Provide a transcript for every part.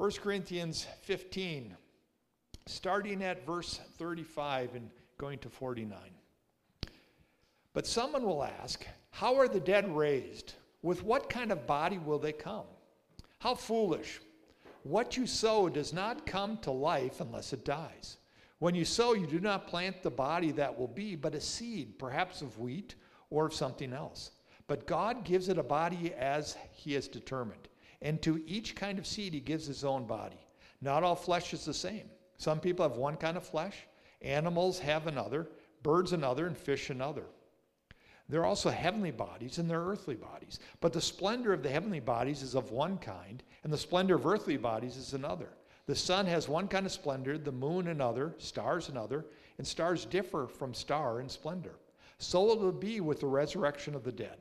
1 Corinthians 15, starting at verse 35 and going to 49. But someone will ask, How are the dead raised? With what kind of body will they come? How foolish! What you sow does not come to life unless it dies. When you sow, you do not plant the body that will be, but a seed, perhaps of wheat or of something else. But God gives it a body as He has determined. And to each kind of seed, He gives His own body. Not all flesh is the same. Some people have one kind of flesh, animals have another, birds another, and fish another. There are also heavenly bodies and there are earthly bodies. But the splendor of the heavenly bodies is of one kind, and the splendor of earthly bodies is another. The sun has one kind of splendor, the moon another, stars another, and stars differ from star in splendor. So it will be with the resurrection of the dead.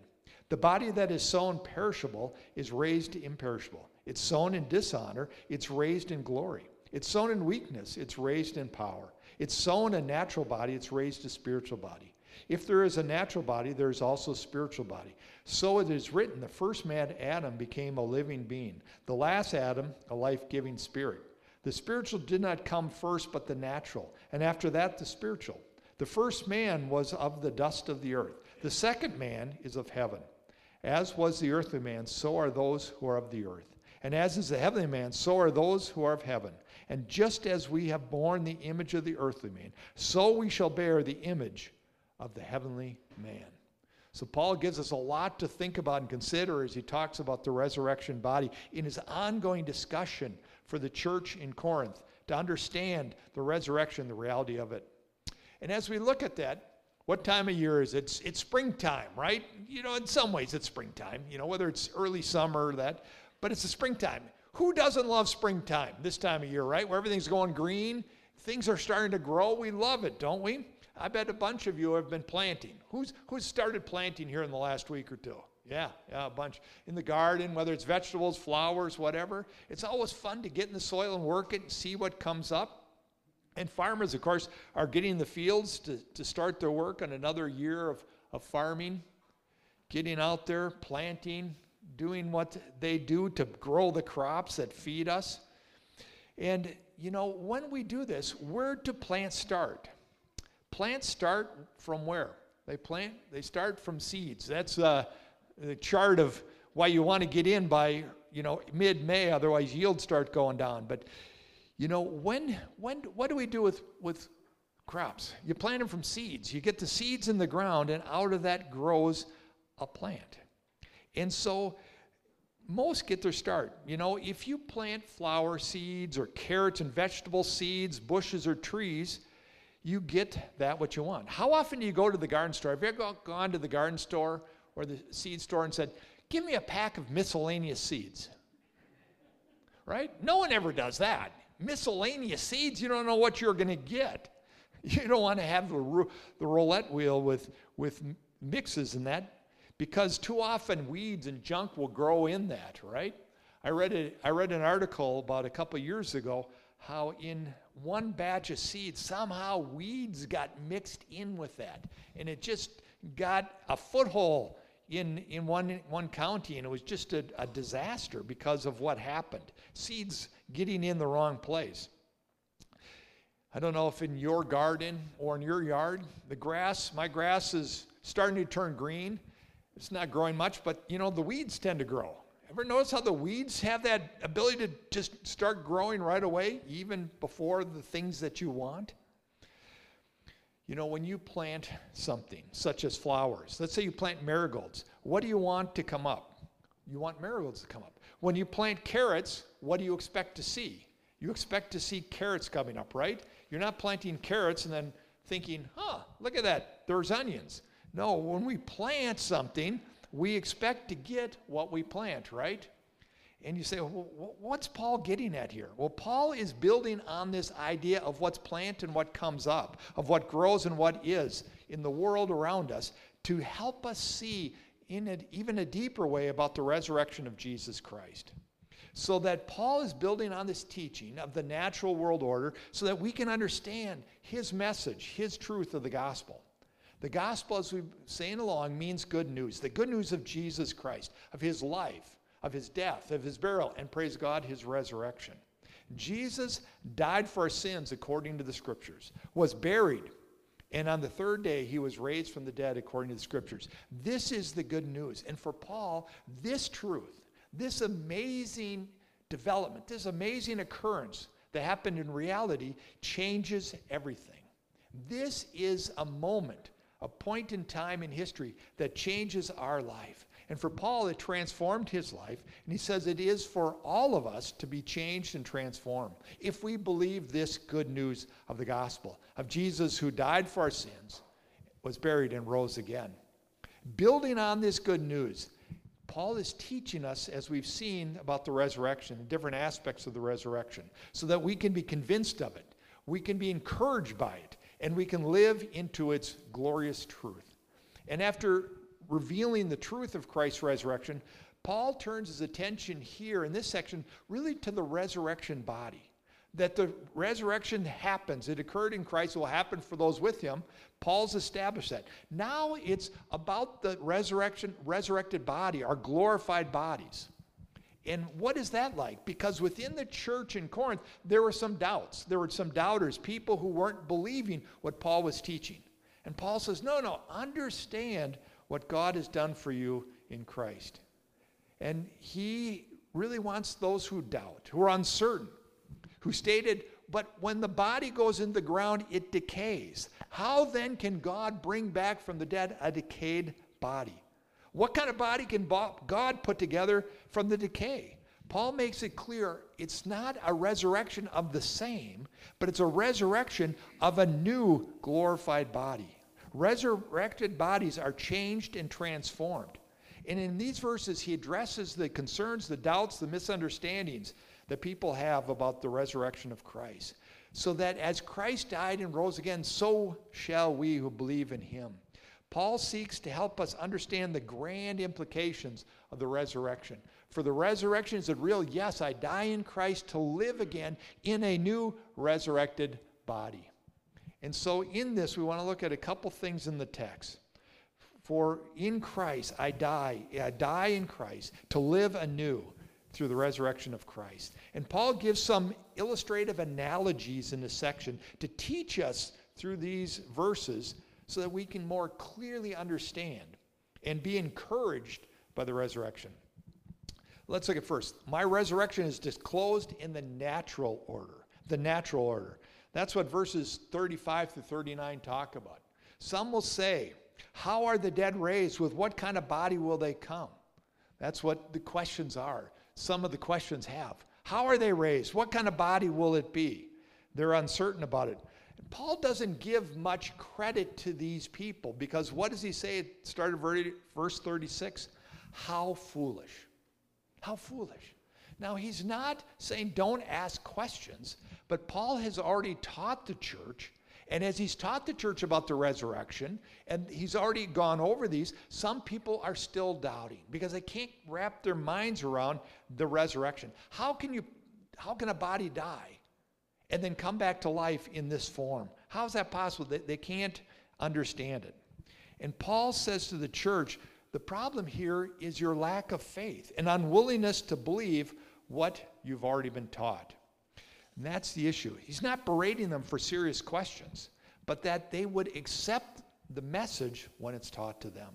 The body that is sown perishable is raised imperishable. It's sown in dishonor, it's raised in glory. It's sown in weakness, it's raised in power. It's sown a natural body, it's raised a spiritual body. If there is a natural body, there is also a spiritual body. So it is written the first man, Adam, became a living being, the last Adam, a life giving spirit. The spiritual did not come first, but the natural, and after that, the spiritual. The first man was of the dust of the earth, the second man is of heaven. As was the earthly man, so are those who are of the earth. And as is the heavenly man, so are those who are of heaven. And just as we have borne the image of the earthly man, so we shall bear the image of the heavenly man. So, Paul gives us a lot to think about and consider as he talks about the resurrection body in his ongoing discussion for the church in Corinth to understand the resurrection, the reality of it. And as we look at that, what time of year is it? It's, it's springtime, right? You know, in some ways it's springtime, you know, whether it's early summer or that, but it's the springtime. Who doesn't love springtime this time of year, right? Where everything's going green, things are starting to grow. We love it, don't we? I bet a bunch of you have been planting. Who's, who's started planting here in the last week or two? Yeah, yeah, a bunch. In the garden, whether it's vegetables, flowers, whatever. It's always fun to get in the soil and work it and see what comes up. And farmers, of course, are getting the fields to, to start their work on another year of, of farming, getting out there, planting, doing what they do to grow the crops that feed us. And, you know, when we do this, where do plants start? Plants start from where? They plant, they start from seeds. That's uh, the chart of why you want to get in by, you know, mid-May, otherwise yields start going down. But, you know, when, when, what do we do with, with crops? You plant them from seeds. You get the seeds in the ground, and out of that grows a plant. And so most get their start. You know, if you plant flower seeds or carrots and vegetable seeds, bushes or trees, you get that what you want. How often do you go to the garden store? Have you ever gone to the garden store or the seed store and said, Give me a pack of miscellaneous seeds? Right? No one ever does that. Miscellaneous seeds, you don't know what you're going to get. You don't want to have the, the roulette wheel with, with mixes and that because too often weeds and junk will grow in that, right? I read, a, I read an article about a couple years ago how in one batch of seeds, somehow weeds got mixed in with that. And it just got a foothold in, in one, one county, and it was just a, a disaster because of what happened. Seeds getting in the wrong place. I don't know if in your garden or in your yard, the grass, my grass is starting to turn green. It's not growing much, but you know, the weeds tend to grow. Ever notice how the weeds have that ability to just start growing right away, even before the things that you want? You know, when you plant something, such as flowers, let's say you plant marigolds, what do you want to come up? You want marigolds to come up. When you plant carrots, what do you expect to see? You expect to see carrots coming up, right? You're not planting carrots and then thinking, huh, look at that, there's onions. No, when we plant something, we expect to get what we plant, right? And you say, well, what's Paul getting at here? Well, Paul is building on this idea of what's planted and what comes up, of what grows and what is in the world around us to help us see in an even a deeper way about the resurrection of Jesus Christ. So that Paul is building on this teaching of the natural world order so that we can understand his message, his truth of the gospel. The gospel, as we're saying along, means good news. The good news of Jesus Christ, of his life, of his death, of his burial, and praise God, his resurrection. Jesus died for our sins according to the scriptures, was buried, and on the third day he was raised from the dead according to the scriptures. This is the good news. And for Paul, this truth, this amazing development, this amazing occurrence that happened in reality changes everything. This is a moment, a point in time in history that changes our life. And for Paul, it transformed his life. And he says it is for all of us to be changed and transformed if we believe this good news of the gospel of Jesus who died for our sins, was buried, and rose again. Building on this good news, Paul is teaching us, as we've seen about the resurrection, different aspects of the resurrection, so that we can be convinced of it, we can be encouraged by it, and we can live into its glorious truth. And after revealing the truth of Christ's resurrection, Paul turns his attention here in this section really to the resurrection body. That the resurrection happens. It occurred in Christ, it will happen for those with him. Paul's established that. Now it's about the resurrection, resurrected body, our glorified bodies. And what is that like? Because within the church in Corinth, there were some doubts. There were some doubters, people who weren't believing what Paul was teaching. And Paul says, no, no, understand what God has done for you in Christ. And he really wants those who doubt, who are uncertain, who stated, but when the body goes in the ground, it decays. How then can God bring back from the dead a decayed body? What kind of body can God put together from the decay? Paul makes it clear it's not a resurrection of the same, but it's a resurrection of a new glorified body. Resurrected bodies are changed and transformed. And in these verses, he addresses the concerns, the doubts, the misunderstandings that people have about the resurrection of Christ. So that as Christ died and rose again, so shall we who believe in him. Paul seeks to help us understand the grand implications of the resurrection. For the resurrection is a real? Yes, I die in Christ to live again in a new resurrected body. And so, in this, we want to look at a couple things in the text. For in Christ I die, I die in Christ to live anew through the resurrection of Christ. And Paul gives some illustrative analogies in this section to teach us through these verses so that we can more clearly understand and be encouraged by the resurrection. Let's look at first. My resurrection is disclosed in the natural order. The natural order. That's what verses 35 to 39 talk about. Some will say, How are the dead raised? With what kind of body will they come? That's what the questions are. Some of the questions have. How are they raised? What kind of body will it be? They're uncertain about it. Paul doesn't give much credit to these people because what does he say? It started verse 36. How foolish. How foolish. Now, he's not saying don't ask questions. But Paul has already taught the church, and as he's taught the church about the resurrection, and he's already gone over these, some people are still doubting because they can't wrap their minds around the resurrection. How can you how can a body die and then come back to life in this form? How is that possible? They, they can't understand it. And Paul says to the church, the problem here is your lack of faith, and unwillingness to believe what you've already been taught. And that's the issue. He's not berating them for serious questions, but that they would accept the message when it's taught to them.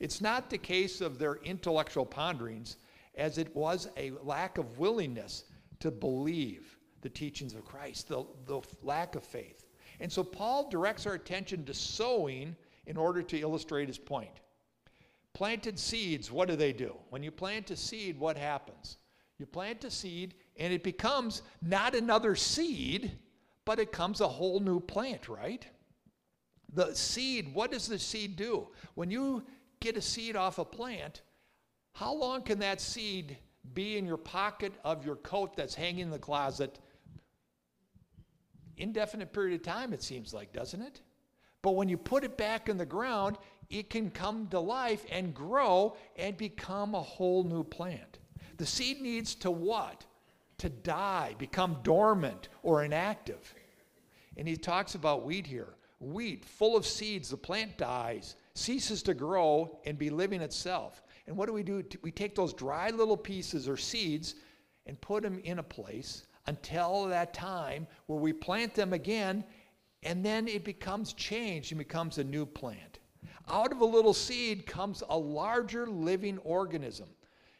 It's not the case of their intellectual ponderings, as it was a lack of willingness to believe the teachings of Christ, the, the lack of faith. And so Paul directs our attention to sowing in order to illustrate his point. Planted seeds, what do they do? When you plant a seed, what happens? You plant a seed, and it becomes not another seed, but it comes a whole new plant, right? The seed, what does the seed do? When you get a seed off a plant, how long can that seed be in your pocket of your coat that's hanging in the closet? Indefinite period of time, it seems like, doesn't it? But when you put it back in the ground, it can come to life and grow and become a whole new plant. The seed needs to what? To die, become dormant or inactive. And he talks about wheat here. Wheat, full of seeds, the plant dies, ceases to grow and be living itself. And what do we do? We take those dry little pieces or seeds and put them in a place, until that time where we plant them again, and then it becomes changed and becomes a new plant. Out of a little seed comes a larger living organism.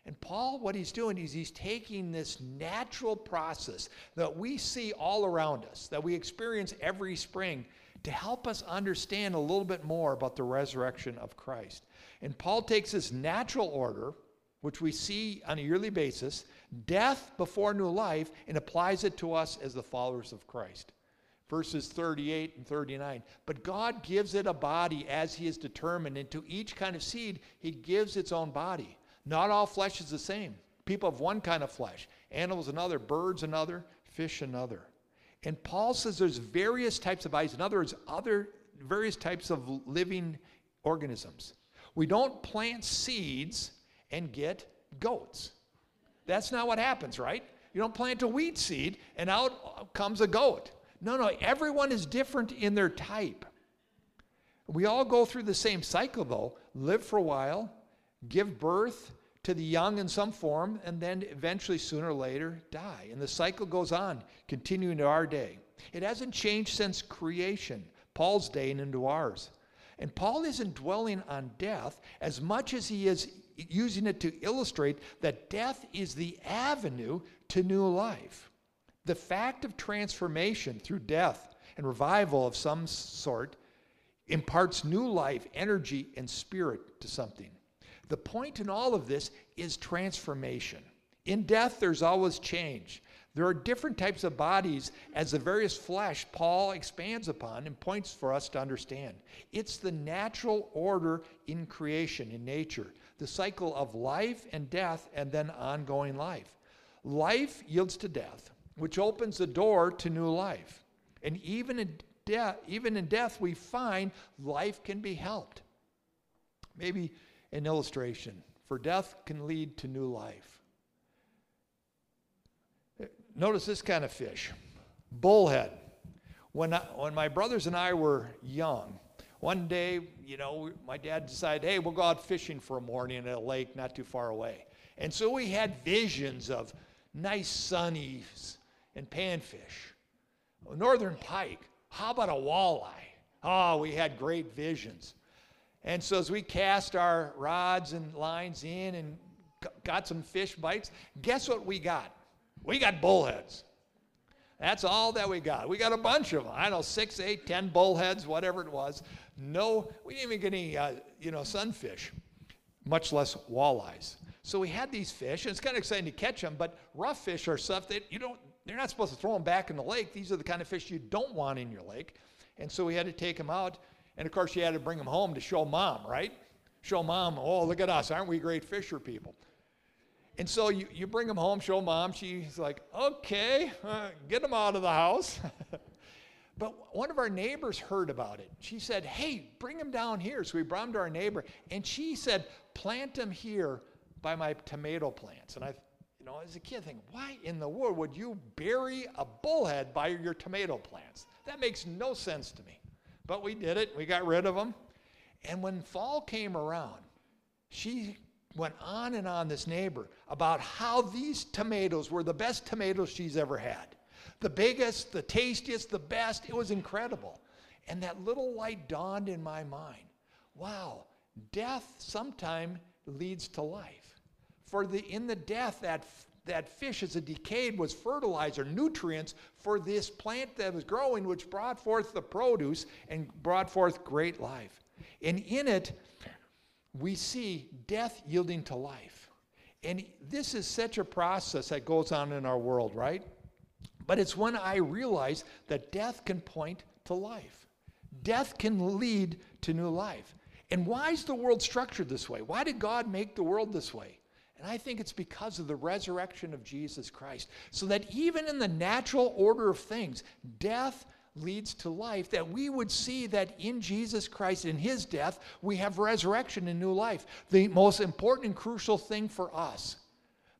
And Paul, what he's doing is he's taking this natural process that we see all around us, that we experience every spring, to help us understand a little bit more about the resurrection of Christ. And Paul takes this natural order, which we see on a yearly basis, death before new life, and applies it to us as the followers of Christ. Verses 38 and 39. But God gives it a body as He has determined, and to each kind of seed, He gives its own body. Not all flesh is the same. People have one kind of flesh, animals another, birds another, fish another. And Paul says there's various types of bodies. In other words, other various types of living organisms. We don't plant seeds and get goats. That's not what happens, right? You don't plant a wheat seed and out comes a goat. No, no, everyone is different in their type. We all go through the same cycle, though live for a while, give birth, to the young in some form, and then eventually, sooner or later, die. And the cycle goes on, continuing to our day. It hasn't changed since creation, Paul's day and into ours. And Paul isn't dwelling on death as much as he is using it to illustrate that death is the avenue to new life. The fact of transformation through death and revival of some sort imparts new life, energy, and spirit to something. The point in all of this is transformation. In death, there's always change. There are different types of bodies as the various flesh Paul expands upon and points for us to understand. It's the natural order in creation, in nature, the cycle of life and death and then ongoing life. Life yields to death, which opens the door to new life. And even in death, even in death, we find life can be helped. Maybe an illustration. For death can lead to new life. Notice this kind of fish bullhead. When, I, when my brothers and I were young, one day, you know, my dad decided, hey, we'll go out fishing for a morning at a lake not too far away. And so we had visions of nice sunnies and panfish. Northern pike. How about a walleye? Oh, we had great visions. And so as we cast our rods and lines in and got some fish bites, guess what we got? We got bullheads. That's all that we got. We got a bunch of them. I don't know, six, eight, ten bullheads, whatever it was. No, we didn't even get any, uh, you know, sunfish, much less walleyes. So we had these fish, and it's kind of exciting to catch them. But rough fish are stuff that you don't. They're not supposed to throw them back in the lake. These are the kind of fish you don't want in your lake. And so we had to take them out and of course, you had to bring them home to show mom, right? Show mom, oh, look at us. Aren't we great fisher people? And so you, you bring them home, show mom. She's like, okay, uh, get them out of the house. but one of our neighbors heard about it. She said, hey, bring them down here. So we brought them to our neighbor. And she said, plant them here by my tomato plants. And I, you know, as a kid, I think, why in the world would you bury a bullhead by your tomato plants? That makes no sense to me. But we did it. We got rid of them. And when fall came around, she went on and on, this neighbor, about how these tomatoes were the best tomatoes she's ever had. The biggest, the tastiest, the best. It was incredible. And that little light dawned in my mind. Wow, death sometime leads to life. For the in the death, that that fish as it decayed was fertilizer, nutrients for this plant that was growing, which brought forth the produce and brought forth great life. And in it, we see death yielding to life. And this is such a process that goes on in our world, right? But it's when I realize that death can point to life. Death can lead to new life. And why is the world structured this way? Why did God make the world this way? And I think it's because of the resurrection of Jesus Christ. So that even in the natural order of things, death leads to life, that we would see that in Jesus Christ, in his death, we have resurrection and new life. The most important and crucial thing for us,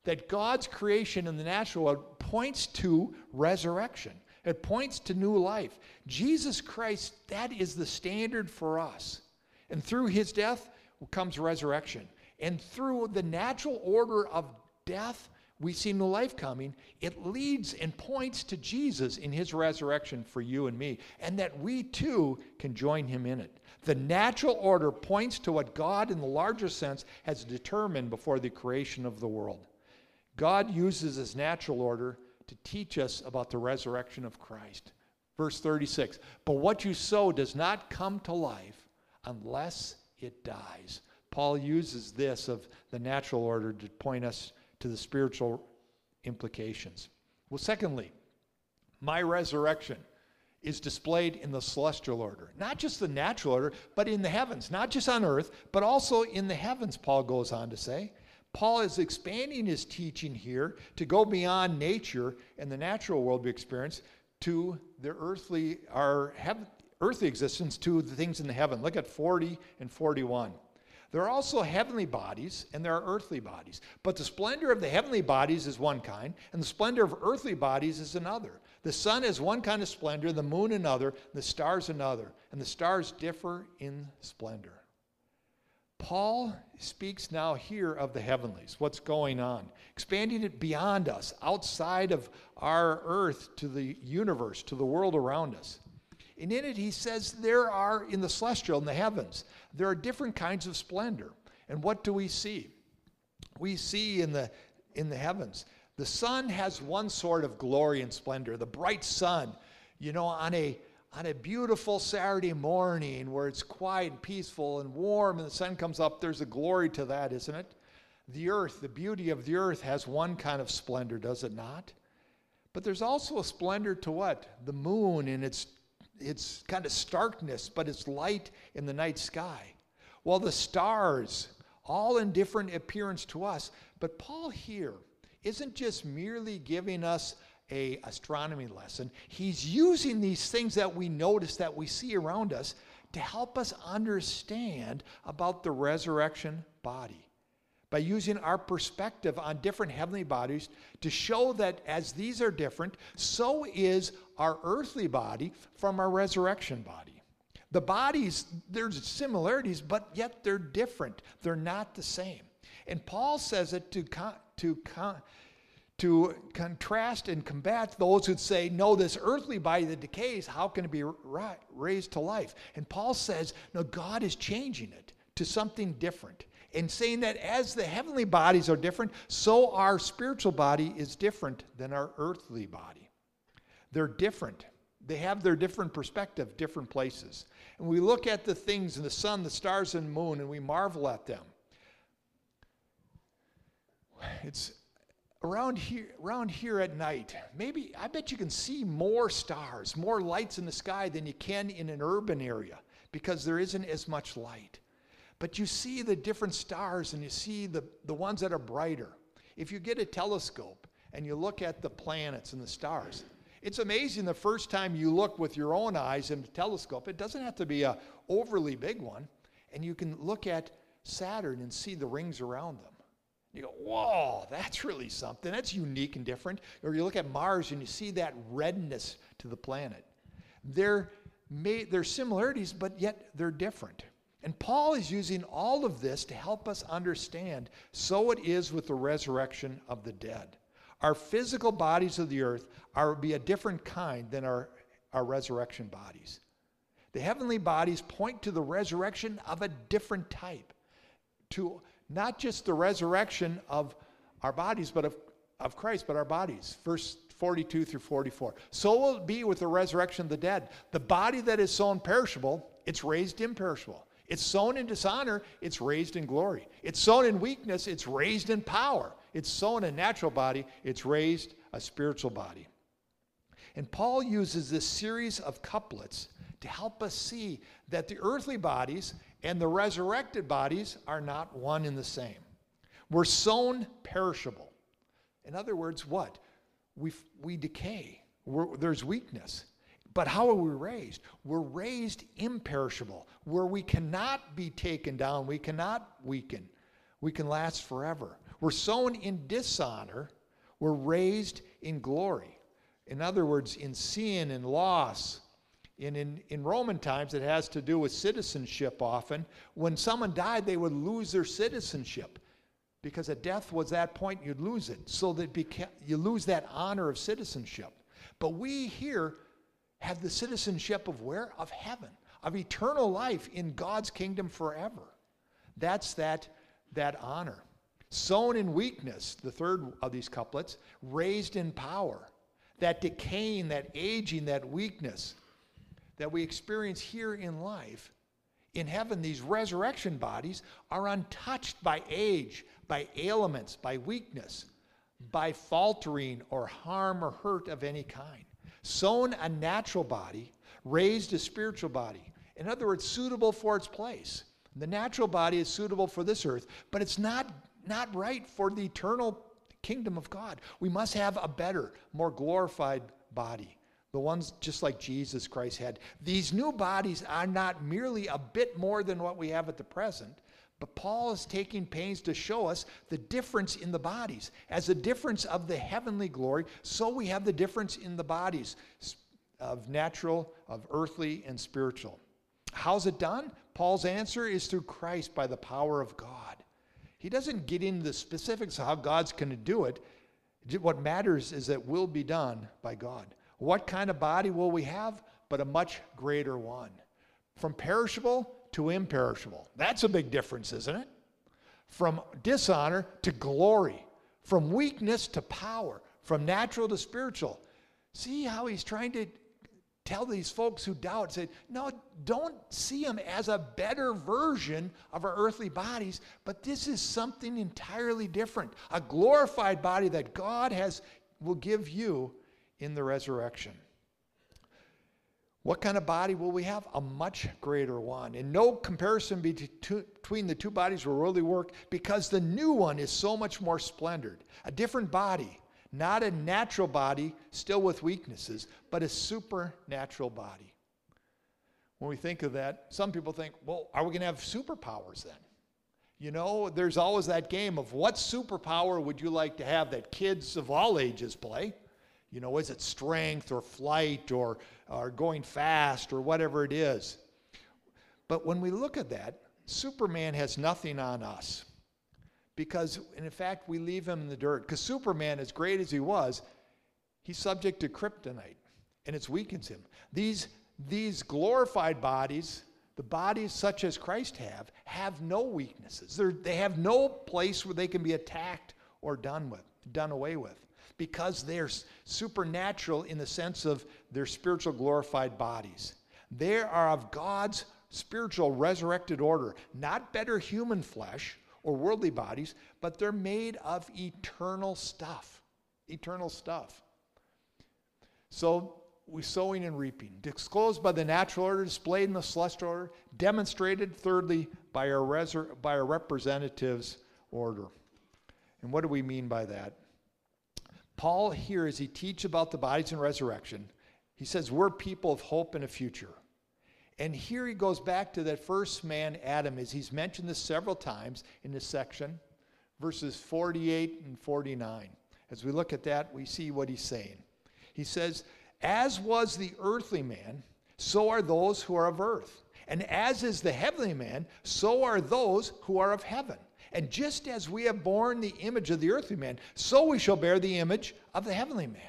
that God's creation in the natural world points to resurrection. It points to new life. Jesus Christ, that is the standard for us. And through his death comes resurrection. And through the natural order of death, we see new life coming, it leads and points to Jesus in his resurrection for you and me, and that we too can join him in it. The natural order points to what God, in the larger sense, has determined before the creation of the world. God uses his natural order to teach us about the resurrection of Christ. Verse 36 But what you sow does not come to life unless it dies. Paul uses this of the natural order to point us to the spiritual implications. Well, secondly, my resurrection is displayed in the celestial order. Not just the natural order, but in the heavens. Not just on earth, but also in the heavens, Paul goes on to say. Paul is expanding his teaching here to go beyond nature and the natural world we experience to the earthly, our heaven, earthly existence, to the things in the heaven. Look at 40 and 41. There are also heavenly bodies and there are earthly bodies. But the splendor of the heavenly bodies is one kind, and the splendor of earthly bodies is another. The sun is one kind of splendor, the moon another, the stars another, and the stars differ in splendor. Paul speaks now here of the heavenlies, what's going on, expanding it beyond us, outside of our earth to the universe, to the world around us. And in it, he says there are, in the celestial, in the heavens, there are different kinds of splendor. And what do we see? We see in the, in the heavens, the sun has one sort of glory and splendor, the bright sun, you know, on a, on a beautiful Saturday morning where it's quiet and peaceful and warm and the sun comes up, there's a glory to that, isn't it? The earth, the beauty of the earth has one kind of splendor, does it not? But there's also a splendor to what? The moon in its it's kind of starkness, but it's light in the night sky. Well, the stars, all in different appearance to us. But Paul here isn't just merely giving us a astronomy lesson. He's using these things that we notice that we see around us to help us understand about the resurrection body by using our perspective on different heavenly bodies to show that as these are different, so is our earthly body from our resurrection body. The bodies, there's similarities, but yet they're different. They're not the same. And Paul says it to, con- to, con- to contrast and combat those who say, no, this earthly body that decays, how can it be ra- raised to life? And Paul says, no, God is changing it to something different and saying that as the heavenly bodies are different, so our spiritual body is different than our earthly body. They're different. They have their different perspective, different places. And we look at the things in the sun, the stars, and moon, and we marvel at them. It's around here, around here at night. Maybe I bet you can see more stars, more lights in the sky than you can in an urban area because there isn't as much light. But you see the different stars and you see the, the ones that are brighter. If you get a telescope and you look at the planets and the stars, it's amazing the first time you look with your own eyes in the telescope. It doesn't have to be a overly big one. And you can look at Saturn and see the rings around them. You go, whoa, that's really something. That's unique and different. Or you look at Mars and you see that redness to the planet. They're, may, they're similarities, but yet they're different. And Paul is using all of this to help us understand. So it is with the resurrection of the dead. Our physical bodies of the earth are be a different kind than our, our resurrection bodies. The heavenly bodies point to the resurrection of a different type, to not just the resurrection of our bodies, but of, of Christ, but our bodies. Verse 42 through 44. So will it be with the resurrection of the dead. The body that is sown perishable, it's raised imperishable. It's sown in dishonor, it's raised in glory. It's sown in weakness, it's raised in power. It's sown a natural body, it's raised a spiritual body. And Paul uses this series of couplets to help us see that the earthly bodies and the resurrected bodies are not one and the same. We're sown perishable. In other words, what? We, we decay, We're, there's weakness. But how are we raised? We're raised imperishable, where we cannot be taken down, we cannot weaken, we can last forever. We're sown in dishonor, we're raised in glory. In other words, in sin and loss. In, in, in Roman times, it has to do with citizenship often. When someone died, they would lose their citizenship because at death was that point you'd lose it. So that beca- you lose that honor of citizenship. But we here have the citizenship of where? Of heaven, of eternal life in God's kingdom forever. That's that, that honor. Sown in weakness, the third of these couplets, raised in power. That decaying, that aging, that weakness that we experience here in life, in heaven, these resurrection bodies are untouched by age, by ailments, by weakness, by faltering or harm or hurt of any kind. Sown a natural body, raised a spiritual body. In other words, suitable for its place. The natural body is suitable for this earth, but it's not, not right for the eternal kingdom of God. We must have a better, more glorified body. The ones just like Jesus Christ had. These new bodies are not merely a bit more than what we have at the present, but Paul is taking pains to show us the difference in the bodies. As the difference of the heavenly glory, so we have the difference in the bodies of natural, of earthly, and spiritual. How's it done? Paul's answer is through Christ by the power of God. He doesn't get into the specifics of how God's going to do it. What matters is that will be done by God. What kind of body will we have? But a much greater one. From perishable to imperishable. That's a big difference, isn't it? From dishonor to glory. From weakness to power. From natural to spiritual. See how he's trying to tell these folks who doubt, say, no, don't see them as a better version of our earthly bodies, but this is something entirely different. A glorified body that God has will give you in the resurrection. What kind of body will we have? A much greater one. And no comparison between the two bodies will really work because the new one is so much more splendid. A different body, not a natural body, still with weaknesses, but a supernatural body. When we think of that, some people think, well, are we going to have superpowers then? You know, there's always that game of what superpower would you like to have that kids of all ages play? You know, is it strength or flight or, or going fast or whatever it is? But when we look at that, Superman has nothing on us. Because, in fact, we leave him in the dirt. Because Superman, as great as he was, he's subject to kryptonite, and it weakens him. These, these glorified bodies, the bodies such as Christ have, have no weaknesses. They're, they have no place where they can be attacked or done with, done away with because they're supernatural in the sense of their spiritual glorified bodies. They are of God's spiritual resurrected order, not better human flesh or worldly bodies, but they're made of eternal stuff. Eternal stuff. So, we sowing and reaping, disclosed by the natural order, displayed in the celestial order, demonstrated, thirdly, by our, resur- by our representatives' order. And what do we mean by that? Paul, here, as he teaches about the bodies and resurrection, he says, We're people of hope and a future. And here he goes back to that first man, Adam, as he's mentioned this several times in this section, verses 48 and 49. As we look at that, we see what he's saying. He says, As was the earthly man, so are those who are of earth. And as is the heavenly man, so are those who are of heaven. And just as we have borne the image of the earthly man, so we shall bear the image of the heavenly man.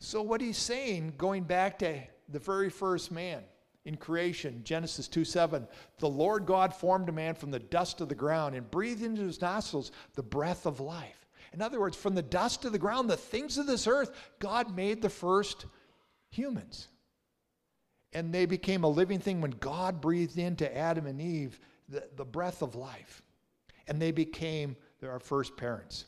So, what he's saying, going back to the very first man in creation, Genesis 2 7, the Lord God formed a man from the dust of the ground and breathed into his nostrils the breath of life. In other words, from the dust of the ground, the things of this earth, God made the first humans. And they became a living thing when God breathed into Adam and Eve the, the breath of life and they became our first parents.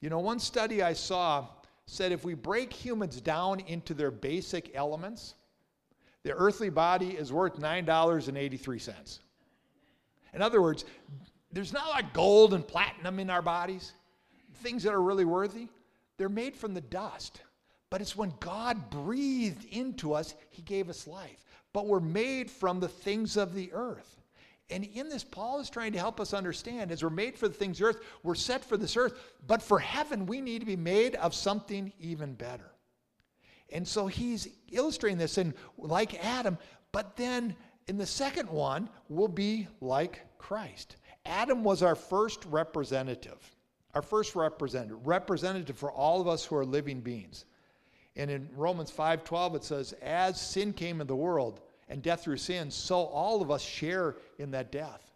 You know, one study I saw said if we break humans down into their basic elements, the earthly body is worth $9.83. In other words, there's not like gold and platinum in our bodies, things that are really worthy. They're made from the dust. But it's when God breathed into us, He gave us life. But we're made from the things of the earth. And in this, Paul is trying to help us understand as we're made for the things earth, we're set for this earth, but for heaven, we need to be made of something even better. And so he's illustrating this and like Adam, but then in the second one, we'll be like Christ. Adam was our first representative, our first representative, representative for all of us who are living beings. And in Romans 5:12 it says, "As sin came in the world, and death through sin, so all of us share in that death."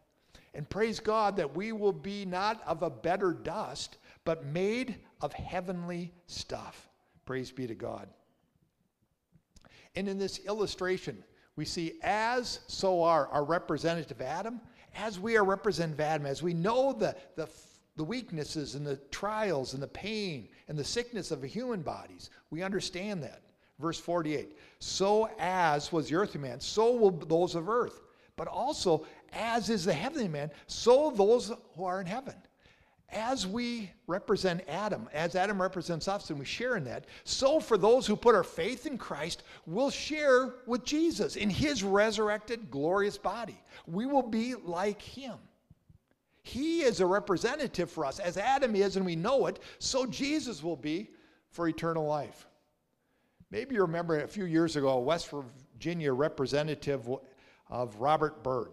And praise God that we will be not of a better dust, but made of heavenly stuff. Praise be to God. And in this illustration, we see as so are our representative Adam, as we are representative Adam, as we know the, the, the weaknesses and the trials and the pain and the sickness of the human bodies, we understand that. Verse 48 So as was the earthly man, so will those of earth. But also, as is the heavenly man, so those who are in heaven as we represent Adam, as Adam represents us and we share in that, so for those who put our faith in Christ, we'll share with Jesus in his resurrected, glorious body. We will be like him. He is a representative for us. As Adam is and we know it, so Jesus will be for eternal life. Maybe you remember a few years ago, a West Virginia representative of Robert Byrd.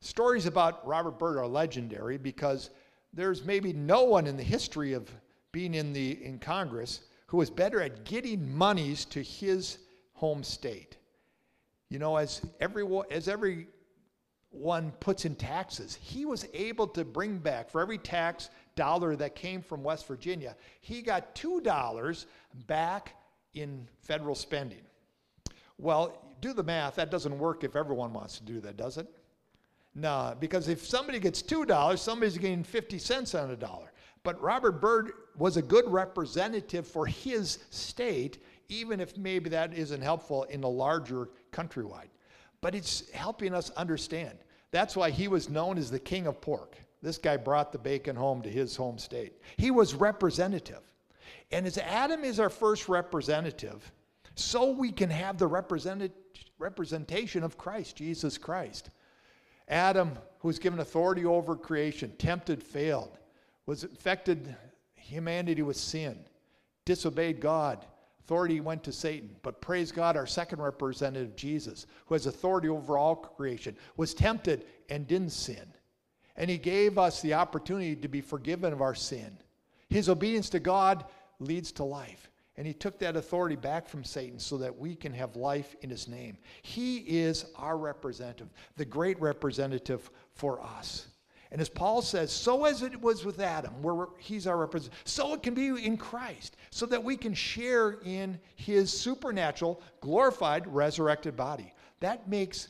Stories about Robert Byrd are legendary because there's maybe no one in the history of being in the in Congress who was better at getting monies to his home state. You know, as everyone as everyone puts in taxes, he was able to bring back for every tax dollar that came from West Virginia, he got two dollars back in federal spending. Well, do the math. That doesn't work if everyone wants to do that, does it? No, because if somebody gets $2, somebody's getting 50 cents on a dollar. But Robert Byrd was a good representative for his state, even if maybe that isn't helpful in a larger countrywide. But it's helping us understand. That's why he was known as the king of pork. This guy brought the bacon home to his home state. He was representative. And as Adam is our first representative, so we can have the representation of Christ, Jesus Christ. Adam, who was given authority over creation, tempted, failed, was infected humanity with sin, disobeyed God. Authority went to Satan. But praise God, our second representative, Jesus, who has authority over all creation, was tempted and didn't sin. And he gave us the opportunity to be forgiven of our sin. His obedience to God leads to life. And he took that authority back from Satan so that we can have life in his name. He is our representative, the great representative for us. And as Paul says, so as it was with Adam, where he's our representative, so it can be in Christ, so that we can share in his supernatural, glorified, resurrected body. That makes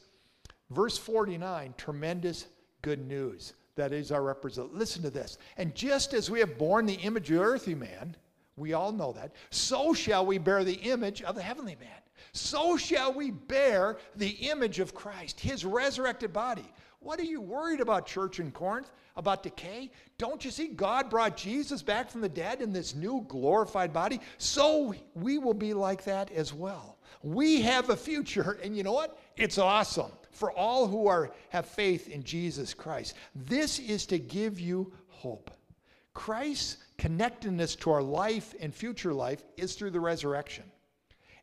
verse 49 tremendous good news. That is our representative. Listen to this. And just as we have borne the image of earthly man, we all know that. So shall we bear the image of the heavenly man. So shall we bear the image of Christ, his resurrected body. What are you worried about, church in Corinth? About decay? Don't you see God brought Jesus back from the dead in this new glorified body? So we will be like that as well. We have a future, and you know what? It's awesome for all who are have faith in Jesus Christ. This is to give you hope. Christ's connectedness to our life and future life is through the resurrection.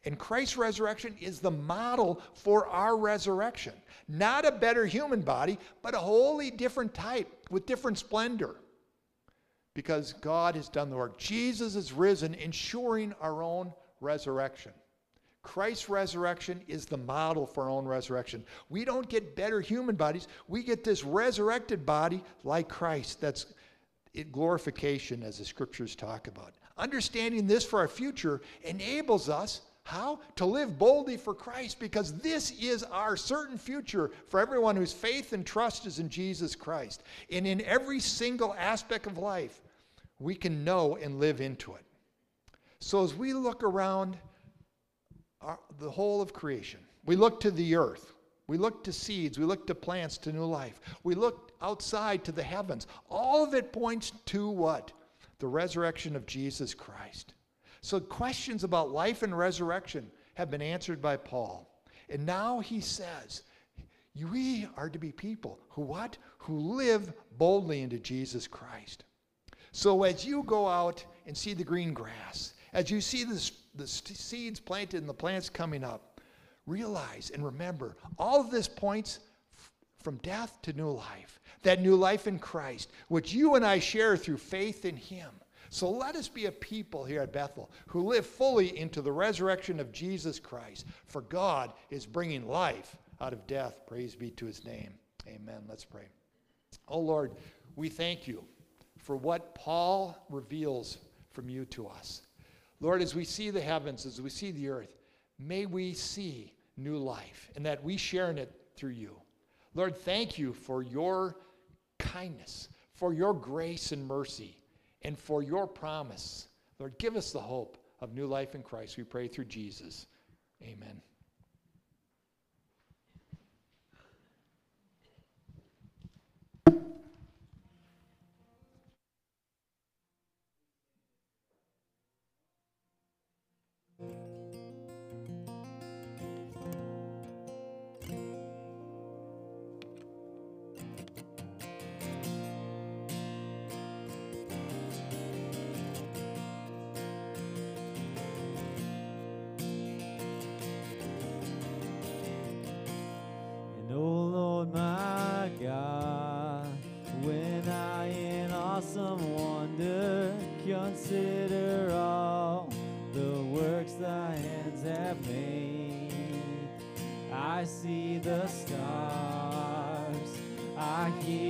And Christ's resurrection is the model for our resurrection. Not a better human body, but a wholly different type with different splendor. Because God has done the work. Jesus is risen, ensuring our own resurrection. Christ's resurrection is the model for our own resurrection. We don't get better human bodies, we get this resurrected body like Christ that's glorification, as the scriptures talk about. Understanding this for our future enables us how? To live boldly for Christ because this is our certain future for everyone whose faith and trust is in Jesus Christ. And in every single aspect of life, we can know and live into it. So as we look around our, the whole of creation, we look to the earth, we look to seeds, we look to plants, to new life. We look outside to the heavens. All of it points to what? The resurrection of Jesus Christ. So questions about life and resurrection have been answered by Paul. And now he says, we are to be people who what? Who live boldly into Jesus Christ. So as you go out and see the green grass, as you see the, the seeds planted and the plants coming up, realize and remember all of this points from death to new life, that new life in Christ, which you and I share through faith in Him. So let us be a people here at Bethel who live fully into the resurrection of Jesus Christ. For God is bringing life out of death. Praise be to his name. Amen. Let's pray. Oh Lord, we thank you for what Paul reveals from you to us. Lord, as we see the heavens, as we see the earth, may we see new life and that we share in it through you. Lord, thank you for your kindness, for your grace and mercy and for your promise. Lord, give us the hope of new life in Christ. We pray through Jesus. Amen.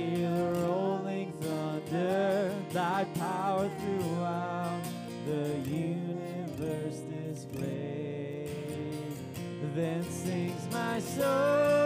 the rolling thunder, thy power throughout the universe displayed. Then sings my soul.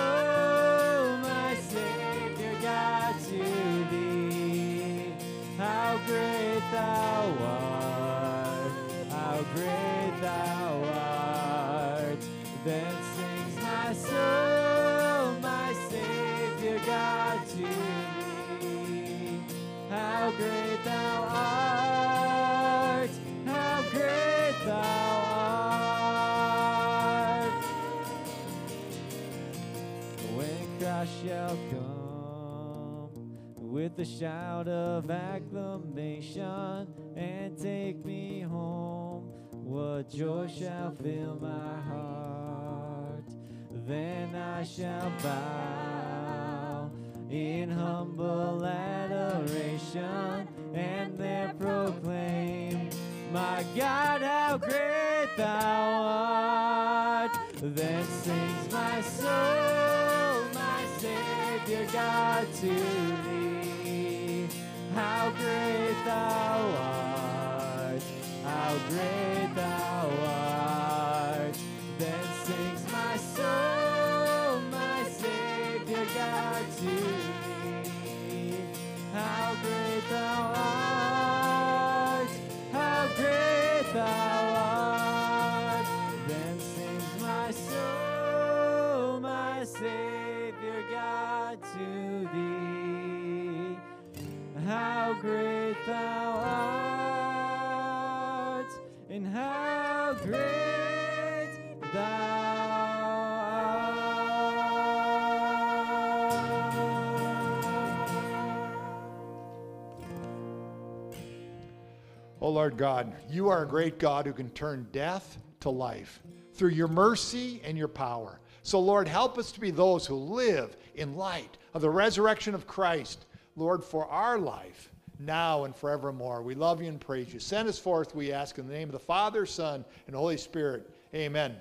shall come with a shout of acclamation and take me home. What joy shall fill my heart? Then I shall bow to thee how great thou art, how great thou art. Lord God, you are a great God who can turn death to life through your mercy and your power. So, Lord, help us to be those who live in light of the resurrection of Christ Lord, for our life now and forevermore. We love you and praise you. Send us forth, we ask, in the name of the Father, Son, and Holy Spirit. Amen.